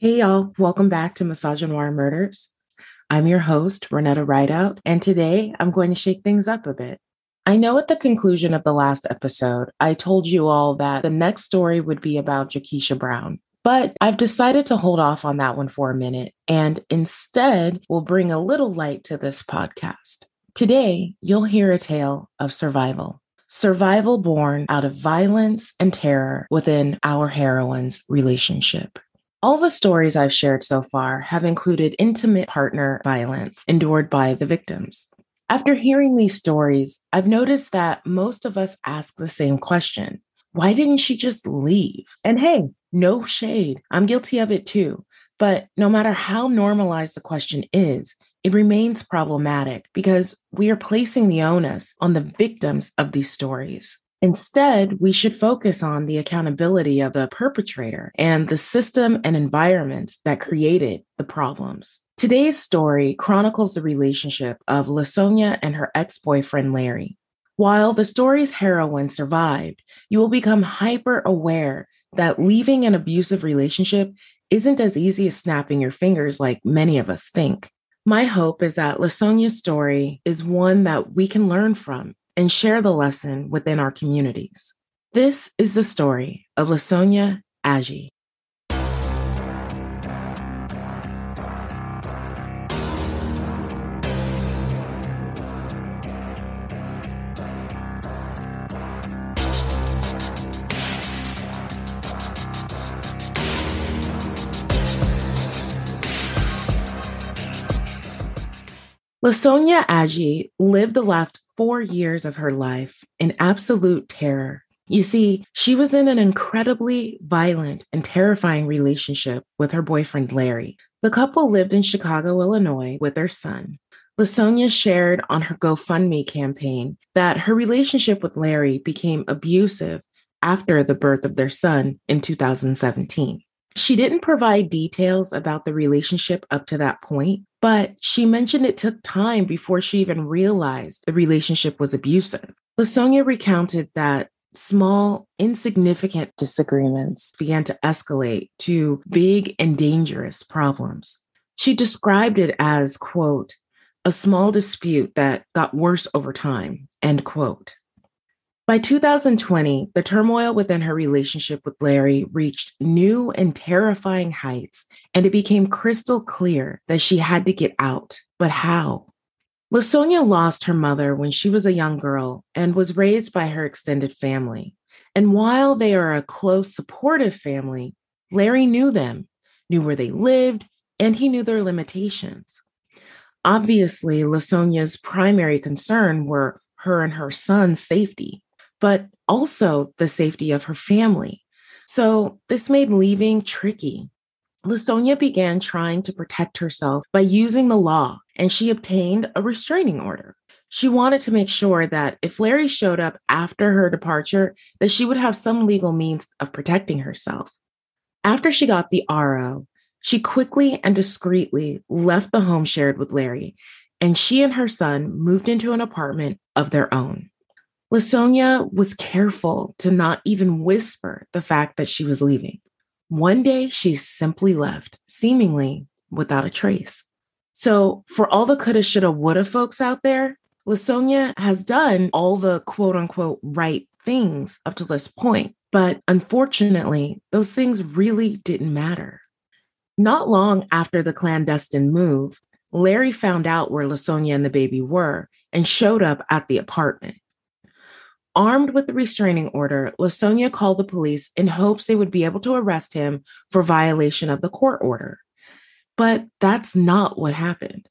Hey, y'all. Welcome back to Misogynoir Murders. I'm your host, Renetta Rideout, and today I'm going to shake things up a bit. I know at the conclusion of the last episode, I told you all that the next story would be about Jakisha Brown, but I've decided to hold off on that one for a minute and instead will bring a little light to this podcast. Today, you'll hear a tale of survival. Survival born out of violence and terror within our heroine's relationship. All the stories I've shared so far have included intimate partner violence endured by the victims. After hearing these stories, I've noticed that most of us ask the same question Why didn't she just leave? And hey, no shade, I'm guilty of it too. But no matter how normalized the question is, it remains problematic because we are placing the onus on the victims of these stories. Instead, we should focus on the accountability of the perpetrator and the system and environments that created the problems. Today's story chronicles the relationship of Lasonya and her ex boyfriend, Larry. While the story's heroine survived, you will become hyper aware that leaving an abusive relationship isn't as easy as snapping your fingers like many of us think. My hope is that Lasonya's story is one that we can learn from and share the lesson within our communities. This is the story of Lasonya Agee. Lasonya Agee lived the last four years of her life in absolute terror. You see, she was in an incredibly violent and terrifying relationship with her boyfriend, Larry. The couple lived in Chicago, Illinois, with their son. Lasonya shared on her GoFundMe campaign that her relationship with Larry became abusive after the birth of their son in 2017. She didn't provide details about the relationship up to that point, but she mentioned it took time before she even realized the relationship was abusive. Lasonya recounted that small, insignificant disagreements began to escalate to big and dangerous problems. She described it as, quote, a small dispute that got worse over time, end quote. By 2020, the turmoil within her relationship with Larry reached new and terrifying heights, and it became crystal clear that she had to get out. But how? Lasonya lost her mother when she was a young girl and was raised by her extended family. And while they are a close, supportive family, Larry knew them, knew where they lived, and he knew their limitations. Obviously, Lasonya's primary concern were her and her son's safety but also the safety of her family. So this made leaving tricky. Lasonya began trying to protect herself by using the law, and she obtained a restraining order. She wanted to make sure that if Larry showed up after her departure, that she would have some legal means of protecting herself. After she got the RO, she quickly and discreetly left the home shared with Larry, and she and her son moved into an apartment of their own. Lasonya was careful to not even whisper the fact that she was leaving. One day she simply left, seemingly without a trace. So, for all the coulda, shoulda, woulda folks out there, Lasonya has done all the quote unquote right things up to this point. But unfortunately, those things really didn't matter. Not long after the clandestine move, Larry found out where Lasonya and the baby were and showed up at the apartment. Armed with the restraining order, Lasonya called the police in hopes they would be able to arrest him for violation of the court order. But that's not what happened.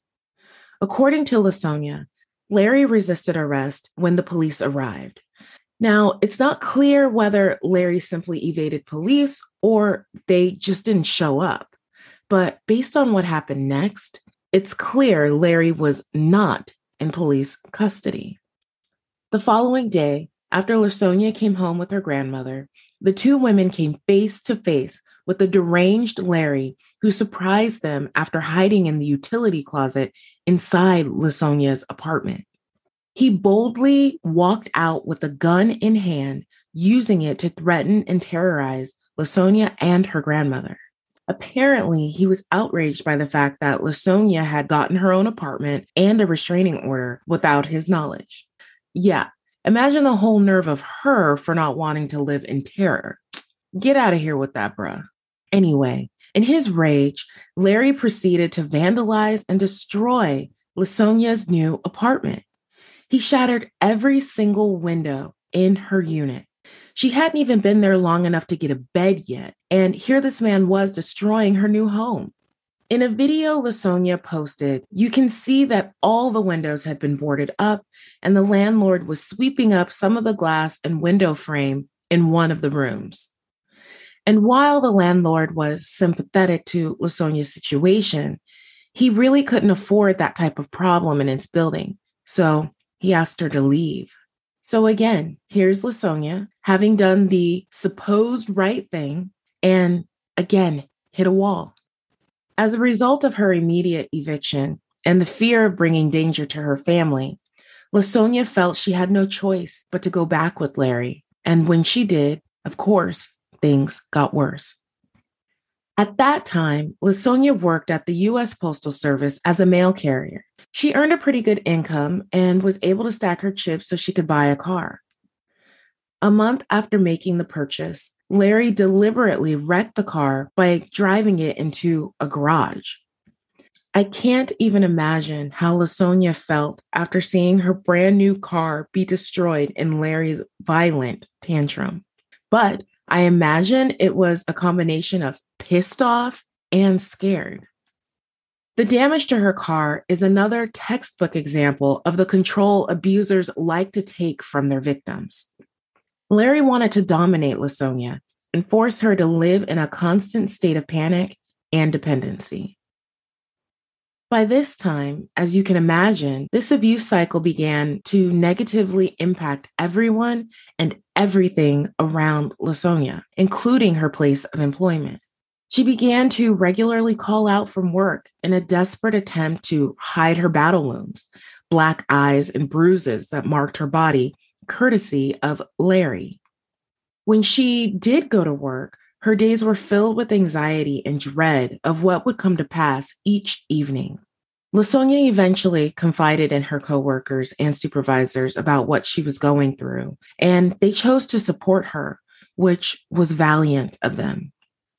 According to Lasonya, Larry resisted arrest when the police arrived. Now, it's not clear whether Larry simply evaded police or they just didn't show up. But based on what happened next, it's clear Larry was not in police custody. The following day, after Lasonya came home with her grandmother, the two women came face to face with the deranged Larry, who surprised them after hiding in the utility closet inside Lasonya's apartment. He boldly walked out with a gun in hand, using it to threaten and terrorize Lasonya and her grandmother. Apparently, he was outraged by the fact that Lasonya had gotten her own apartment and a restraining order without his knowledge. Yeah, imagine the whole nerve of her for not wanting to live in terror. Get out of here with that, bruh. Anyway, in his rage, Larry proceeded to vandalize and destroy Lasonya's new apartment. He shattered every single window in her unit. She hadn't even been there long enough to get a bed yet, and here this man was destroying her new home. In a video Lasonya posted, you can see that all the windows had been boarded up, and the landlord was sweeping up some of the glass and window frame in one of the rooms. And while the landlord was sympathetic to Lasonya's situation, he really couldn't afford that type of problem in his building. So he asked her to leave. So again, here's Lasonya having done the supposed right thing and again hit a wall. As a result of her immediate eviction and the fear of bringing danger to her family, Lasonya felt she had no choice but to go back with Larry. And when she did, of course, things got worse. At that time, Lasonya worked at the U.S. Postal Service as a mail carrier. She earned a pretty good income and was able to stack her chips so she could buy a car. A month after making the purchase, Larry deliberately wrecked the car by driving it into a garage. I can't even imagine how Lasonya felt after seeing her brand new car be destroyed in Larry's violent tantrum. But I imagine it was a combination of pissed off and scared. The damage to her car is another textbook example of the control abusers like to take from their victims. Larry wanted to dominate Lasonya and force her to live in a constant state of panic and dependency. By this time, as you can imagine, this abuse cycle began to negatively impact everyone and everything around Lasonya, including her place of employment. She began to regularly call out from work in a desperate attempt to hide her battle wounds, black eyes, and bruises that marked her body, courtesy of Larry. When she did go to work, her days were filled with anxiety and dread of what would come to pass each evening. Lasonya eventually confided in her coworkers and supervisors about what she was going through, and they chose to support her, which was valiant of them.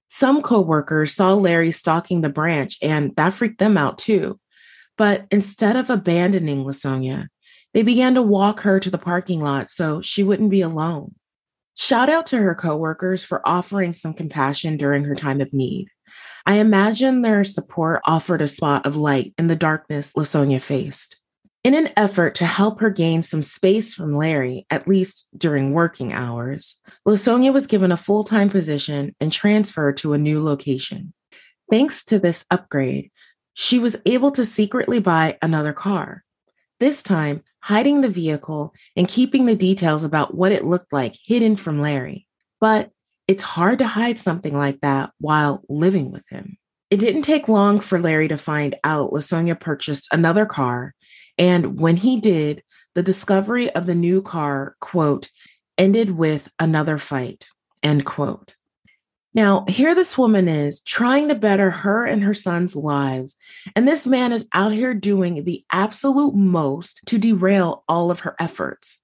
Some coworkers saw Larry stalking the branch, and that freaked them out too. But instead of abandoning Lasonya, they began to walk her to the parking lot so she wouldn't be alone. Shout out to her coworkers for offering some compassion during her time of need. I imagine their support offered a spot of light in the darkness Lasonya faced. In an effort to help her gain some space from Larry, at least during working hours, Lasonya was given a full time position and transferred to a new location. Thanks to this upgrade, she was able to secretly buy another car, this time hiding the vehicle and keeping the details about what it looked like hidden from Larry. But it's hard to hide something like that while living with him. It didn't take long for Larry to find out Lasonya purchased another car. And when he did, the discovery of the new car, quote, ended with another fight, end quote. Now, here this woman is trying to better her and her son's lives. And this man is out here doing the absolute most to derail all of her efforts.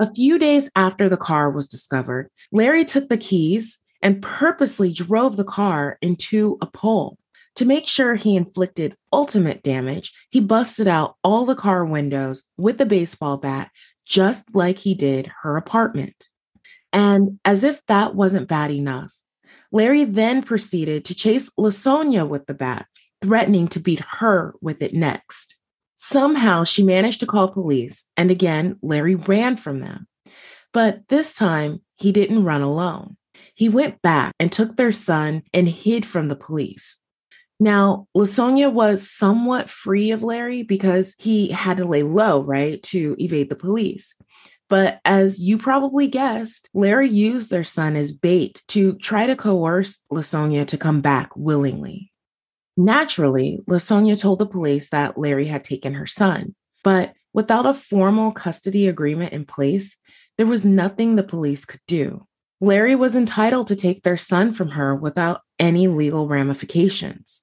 A few days after the car was discovered, Larry took the keys and purposely drove the car into a pole. To make sure he inflicted ultimate damage, he busted out all the car windows with a baseball bat, just like he did her apartment. And as if that wasn't bad enough, Larry then proceeded to chase Lasonya with the bat, threatening to beat her with it next. Somehow she managed to call police, and again, Larry ran from them. But this time, he didn't run alone. He went back and took their son and hid from the police. Now, Lasonya was somewhat free of Larry because he had to lay low, right, to evade the police. But as you probably guessed, Larry used their son as bait to try to coerce Lasonya to come back willingly. Naturally, Lasonya told the police that Larry had taken her son, but without a formal custody agreement in place, there was nothing the police could do. Larry was entitled to take their son from her without any legal ramifications.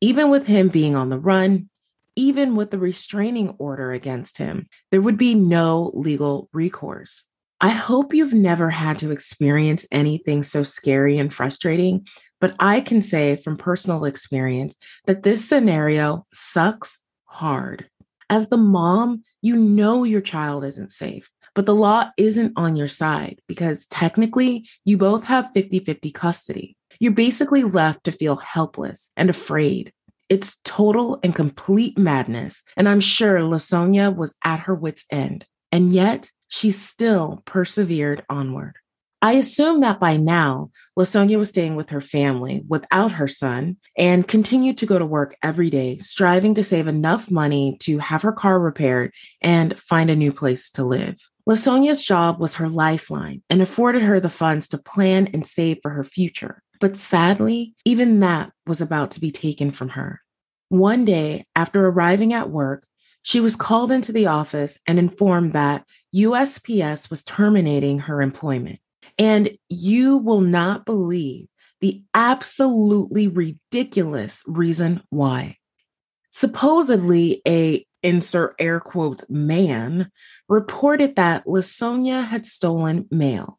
Even with him being on the run, even with the restraining order against him, there would be no legal recourse. I hope you've never had to experience anything so scary and frustrating, but I can say from personal experience that this scenario sucks hard. As the mom, you know your child isn't safe, but the law isn't on your side because technically you both have 50 50 custody. You're basically left to feel helpless and afraid. It's total and complete madness. And I'm sure Lasonya was at her wits' end. And yet, she still persevered onward. I assume that by now, Lasonya was staying with her family without her son and continued to go to work every day, striving to save enough money to have her car repaired and find a new place to live. Lasonya's job was her lifeline and afforded her the funds to plan and save for her future. But sadly, even that was about to be taken from her. One day, after arriving at work, she was called into the office and informed that USPS was terminating her employment. And you will not believe the absolutely ridiculous reason why. Supposedly, a insert air quotes man reported that Lasonya had stolen mail.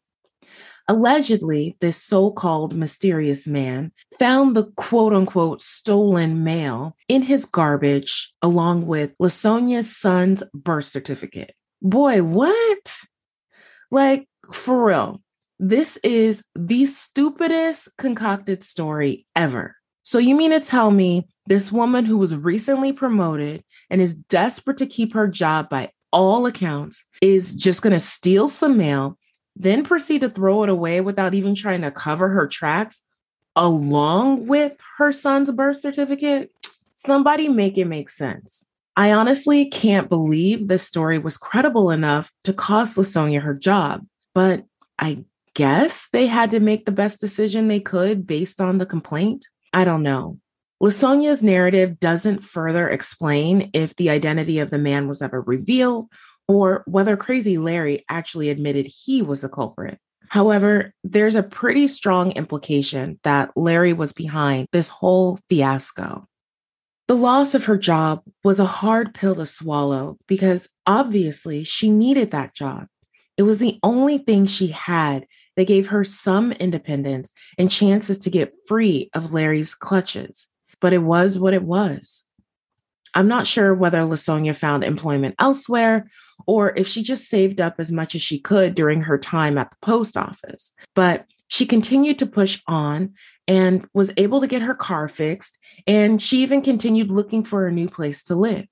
Allegedly, this so called mysterious man found the quote unquote stolen mail in his garbage along with Lasonya's son's birth certificate. Boy, what? Like, for real, this is the stupidest concocted story ever. So, you mean to tell me this woman who was recently promoted and is desperate to keep her job by all accounts is just going to steal some mail then proceed to throw it away without even trying to cover her tracks along with her son's birth certificate, somebody make it make sense. I honestly can't believe this story was credible enough to cost Lasonya her job, but I guess they had to make the best decision they could based on the complaint. I don't know. Lasonya's narrative doesn't further explain if the identity of the man was ever revealed or whether Crazy Larry actually admitted he was the culprit. However, there's a pretty strong implication that Larry was behind this whole fiasco. The loss of her job was a hard pill to swallow because obviously she needed that job. It was the only thing she had that gave her some independence and chances to get free of Larry's clutches. But it was what it was. I'm not sure whether Lasonya found employment elsewhere or if she just saved up as much as she could during her time at the post office. But she continued to push on and was able to get her car fixed, and she even continued looking for a new place to live.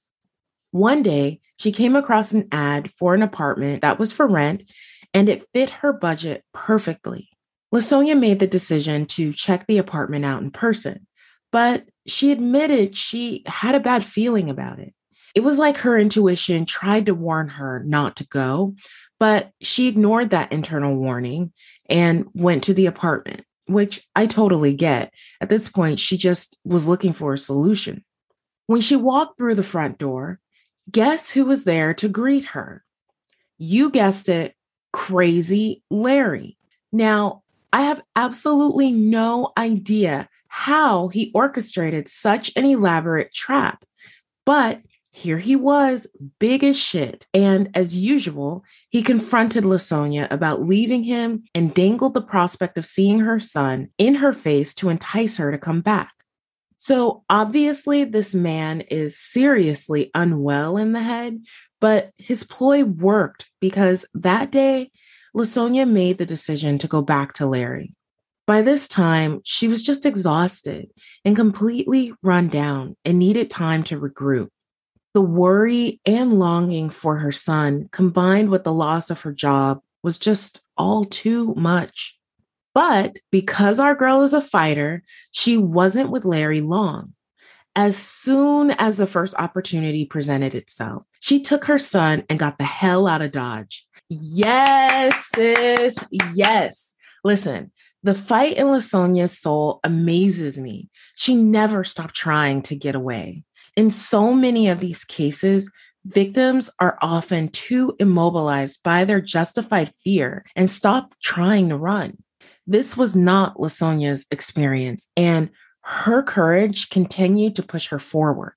One day, she came across an ad for an apartment that was for rent, and it fit her budget perfectly. Lasonya made the decision to check the apartment out in person, but she admitted she had a bad feeling about it. It was like her intuition tried to warn her not to go, but she ignored that internal warning and went to the apartment, which I totally get. At this point, she just was looking for a solution. When she walked through the front door, guess who was there to greet her? You guessed it, crazy Larry. Now, I have absolutely no idea how he orchestrated such an elaborate trap. But here he was, big as shit. And as usual, he confronted Lasonya about leaving him and dangled the prospect of seeing her son in her face to entice her to come back. So obviously, this man is seriously unwell in the head, but his ploy worked because that day, Lasonya made the decision to go back to Larry. By this time, she was just exhausted and completely run down and needed time to regroup. The worry and longing for her son, combined with the loss of her job, was just all too much. But because our girl is a fighter, she wasn't with Larry long. As soon as the first opportunity presented itself, she took her son and got the hell out of Dodge. Yes, sis. Yes. Listen, the fight in Lasonya's soul amazes me. She never stopped trying to get away. In so many of these cases, Victims are often too immobilized by their justified fear and stop trying to run. This was not Lasonya's experience, and her courage continued to push her forward.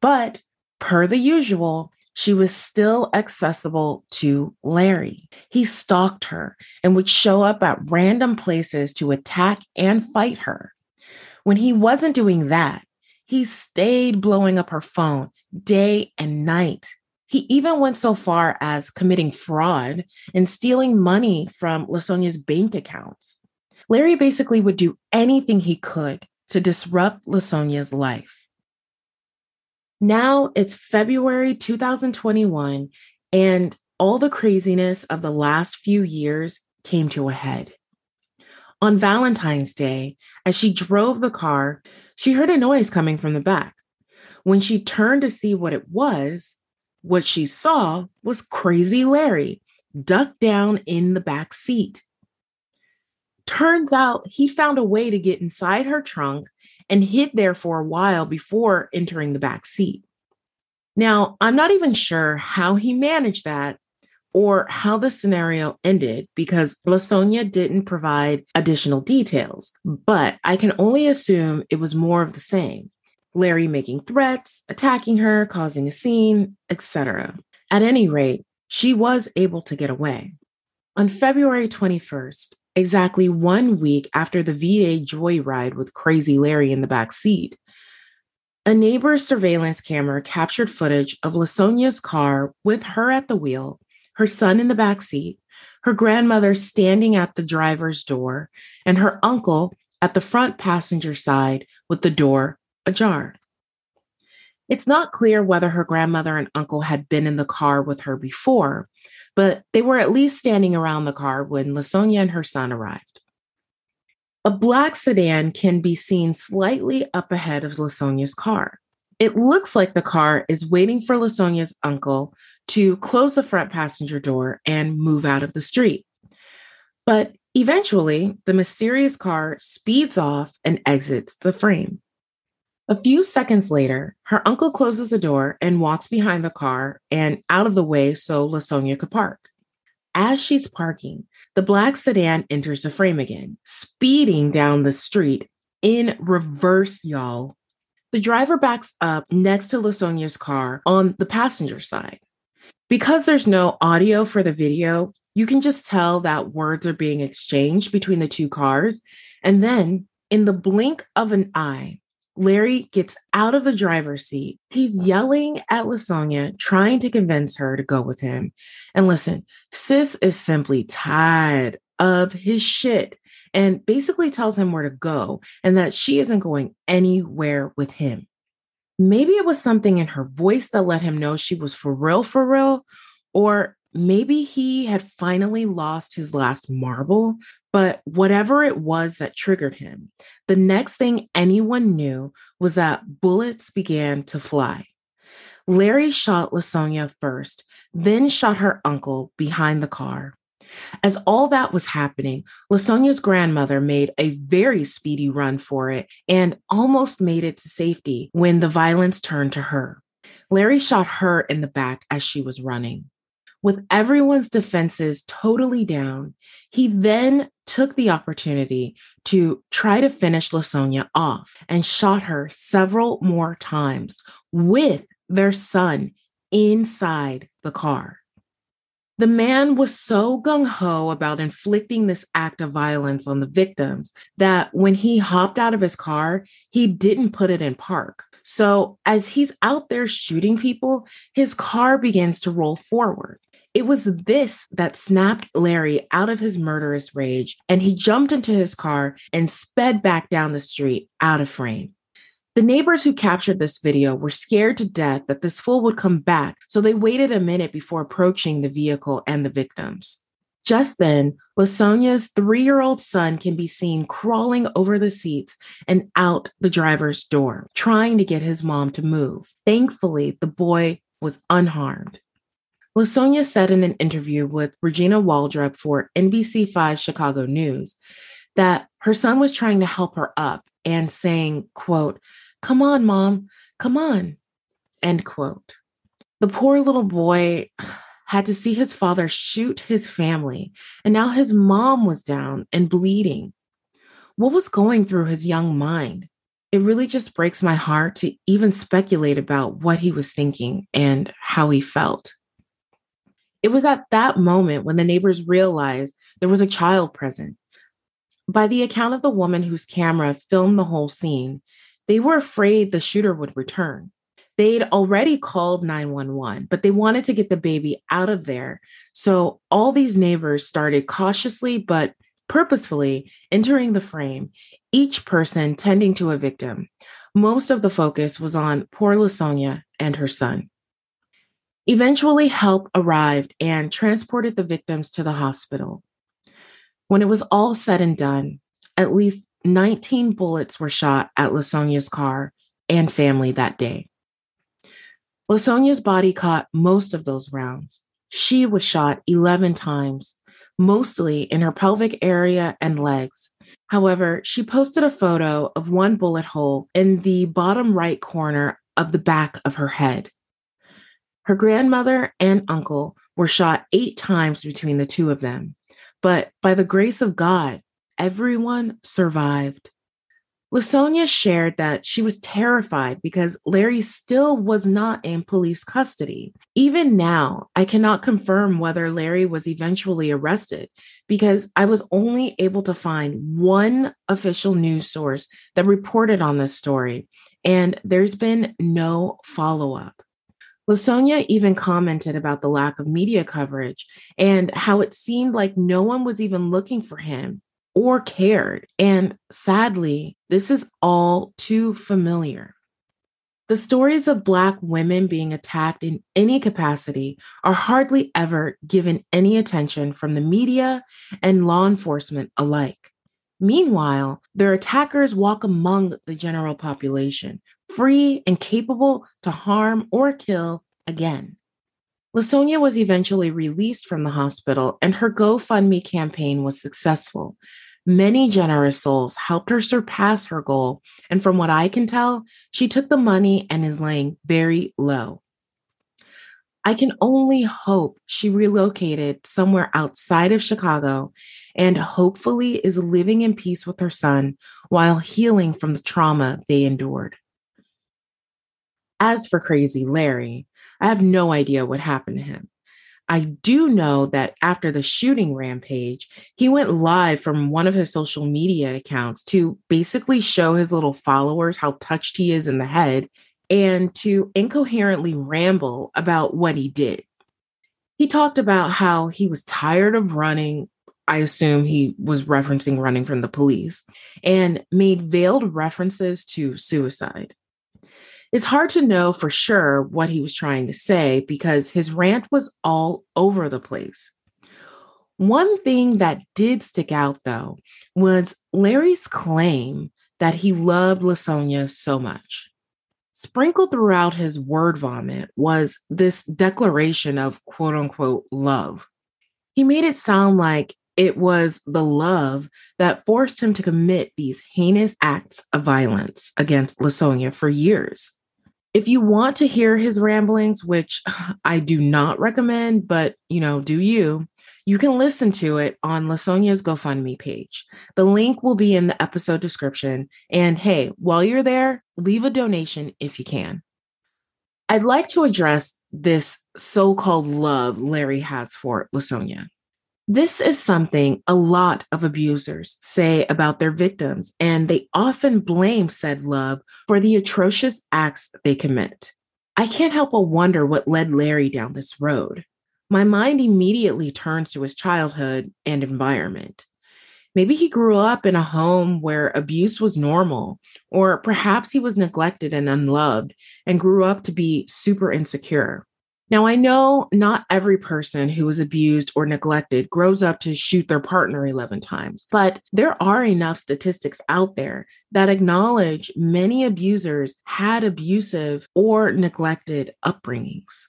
But per the usual, she was still accessible to Larry. He stalked her and would show up at random places to attack and fight her. When he wasn't doing that, he stayed blowing up her phone day and night. He even went so far as committing fraud and stealing money from Lasonya's bank accounts. Larry basically would do anything he could to disrupt Lasonya's life. Now it's February 2021, and all the craziness of the last few years came to a head. On Valentine's Day, as she drove the car, she heard a noise coming from the back. When she turned to see what it was, what she saw was Crazy Larry ducked down in the back seat. Turns out he found a way to get inside her trunk and hid there for a while before entering the back seat. Now, I'm not even sure how he managed that or how the scenario ended because Lasonya didn't provide additional details, but I can only assume it was more of the same. Larry making threats, attacking her, causing a scene, etc. At any rate, she was able to get away. On February 21st, exactly one week after the V Day joyride with Crazy Larry in the back seat, a neighbor's surveillance camera captured footage of Lasonya's car with her at the wheel, her son in the back seat, her grandmother standing at the driver's door, and her uncle at the front passenger side with the door ajar. It's not clear whether her grandmother and uncle had been in the car with her before, but they were at least standing around the car when Lasonya and her son arrived. A black sedan can be seen slightly up ahead of Lasonya's car. It looks like the car is waiting for Lasonya's uncle to close the front passenger door and move out of the street. But eventually, the mysterious car speeds off and exits the frame. A few seconds later, her uncle closes the door and walks behind the car and out of the way so Lasonya could park. As she's parking, the black sedan enters the frame again, speeding down the street in reverse, y'all. The driver backs up next to Lasonya's car on the passenger side. Because there's no audio for the video, you can just tell that words are being exchanged between the two cars. And then, in the blink of an eye, Larry gets out of the driver's seat. He's yelling at Lasonya, trying to convince her to go with him. And listen, Sis is simply tired of his shit and basically tells him where to go and that she isn't going anywhere with him. Maybe it was something in her voice that let him know she was for real, for real, or maybe he had finally lost his last marble but whatever it was that triggered him, the next thing anyone knew was that bullets began to fly. Larry shot Lasonya first, then shot her uncle behind the car. As all that was happening, Lasonya's grandmother made a very speedy run for it and almost made it to safety when the violence turned to her. Larry shot her in the back as she was running. With everyone's defenses totally down, he then took the opportunity to try to finish Lasonya off and shot her several more times with their son inside the car. The man was so gung ho about inflicting this act of violence on the victims that when he hopped out of his car, he didn't put it in park. So, as he's out there shooting people, his car begins to roll forward. It was this that snapped Larry out of his murderous rage, and he jumped into his car and sped back down the street out of frame. The neighbors who captured this video were scared to death that this fool would come back, so they waited a minute before approaching the vehicle and the victims. Just then, Lasonya's three year old son can be seen crawling over the seats and out the driver's door, trying to get his mom to move. Thankfully, the boy was unharmed. Lasonya said in an interview with Regina Waldrop for NBC5 Chicago News that her son was trying to help her up and saying, quote, come on, mom, come on, end quote. The poor little boy had to see his father shoot his family, and now his mom was down and bleeding. What was going through his young mind? It really just breaks my heart to even speculate about what he was thinking and how he felt. It was at that moment when the neighbors realized there was a child present. By the account of the woman whose camera filmed the whole scene, they were afraid the shooter would return. They'd already called 911, but they wanted to get the baby out of there. So all these neighbors started cautiously but purposefully entering the frame, each person tending to a victim. Most of the focus was on poor Lasonya and her son. Eventually, help arrived and transported the victims to the hospital. When it was all said and done, at least 19 bullets were shot at Lasonya's car and family that day. Lasonya's body caught most of those rounds. She was shot 11 times, mostly in her pelvic area and legs. However, she posted a photo of one bullet hole in the bottom right corner of the back of her head. Her grandmother and uncle were shot eight times between the two of them, but by the grace of God, everyone survived. Lasonya shared that she was terrified because Larry still was not in police custody. Even now, I cannot confirm whether Larry was eventually arrested because I was only able to find one official news source that reported on this story, and there's been no follow up. Lasonya even commented about the lack of media coverage and how it seemed like no one was even looking for him or cared. And sadly, this is all too familiar. The stories of Black women being attacked in any capacity are hardly ever given any attention from the media and law enforcement alike. Meanwhile, their attackers walk among the general population, free and capable to harm or kill again. Lasonya was eventually released from the hospital, and her GoFundMe campaign was successful. Many generous souls helped her surpass her goal, and from what I can tell, she took the money and is laying very low. I can only hope she relocated somewhere outside of Chicago and hopefully is living in peace with her son while healing from the trauma they endured. As for Crazy Larry, I have no idea what happened to him. I do know that after the shooting rampage, he went live from one of his social media accounts to basically show his little followers how touched he is in the head and to incoherently ramble about what he did. He talked about how he was tired of running. I assume he was referencing running from the police and made veiled references to suicide. It's hard to know for sure what he was trying to say because his rant was all over the place. One thing that did stick out, though, was Larry's claim that he loved Lasonya so much. Sprinkled throughout his word vomit was this declaration of quote unquote love. He made it sound like it was the love that forced him to commit these heinous acts of violence against Lasonya for years. If you want to hear his ramblings, which I do not recommend, but you know, do you, you can listen to it on Lasonya's GoFundMe page. The link will be in the episode description. And hey, while you're there, leave a donation if you can. I'd like to address this so called love Larry has for Lasonya. This is something a lot of abusers say about their victims, and they often blame said love for the atrocious acts they commit. I can't help but wonder what led Larry down this road. My mind immediately turns to his childhood and environment. Maybe he grew up in a home where abuse was normal, or perhaps he was neglected and unloved and grew up to be super insecure. Now, I know not every person who was abused or neglected grows up to shoot their partner 11 times, but there are enough statistics out there that acknowledge many abusers had abusive or neglected upbringings.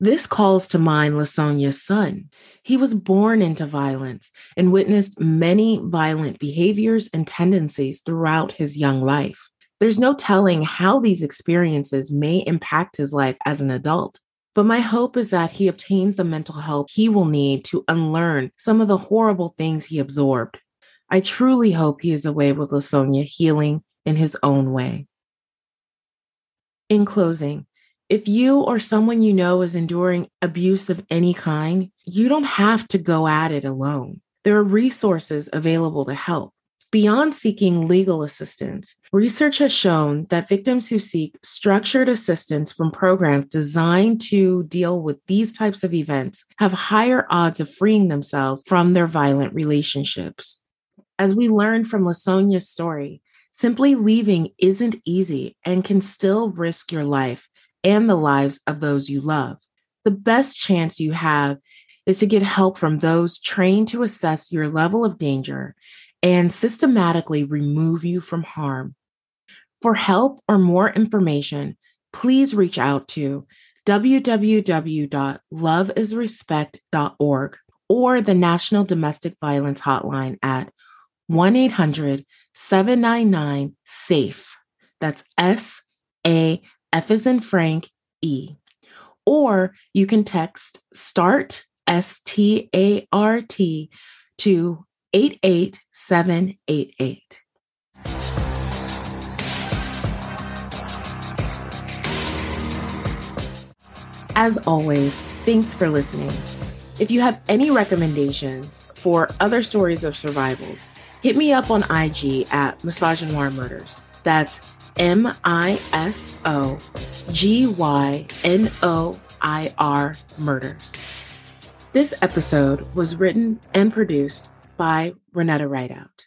This calls to mind Lasonya's son. He was born into violence and witnessed many violent behaviors and tendencies throughout his young life. There's no telling how these experiences may impact his life as an adult. But my hope is that he obtains the mental help he will need to unlearn some of the horrible things he absorbed. I truly hope he is away with Lasonya healing in his own way. In closing, if you or someone you know is enduring abuse of any kind, you don't have to go at it alone. There are resources available to help. Beyond seeking legal assistance, research has shown that victims who seek structured assistance from programs designed to deal with these types of events have higher odds of freeing themselves from their violent relationships. As we learned from Lasonya's story, simply leaving isn't easy and can still risk your life and the lives of those you love. The best chance you have is to get help from those trained to assess your level of danger and systematically remove you from harm. For help or more information, please reach out to www.loveisrespect.org or the National Domestic Violence Hotline at 1 800 799 SAFE. That's S A F is in Frank E. Or you can text START, S T A R T, to 88788. As always, thanks for listening. If you have any recommendations for other stories of survivals, hit me up on IG at Misogynoir Murders. That's M I S O G Y N O I R Murders. This episode was written and produced by Renetta Rideout.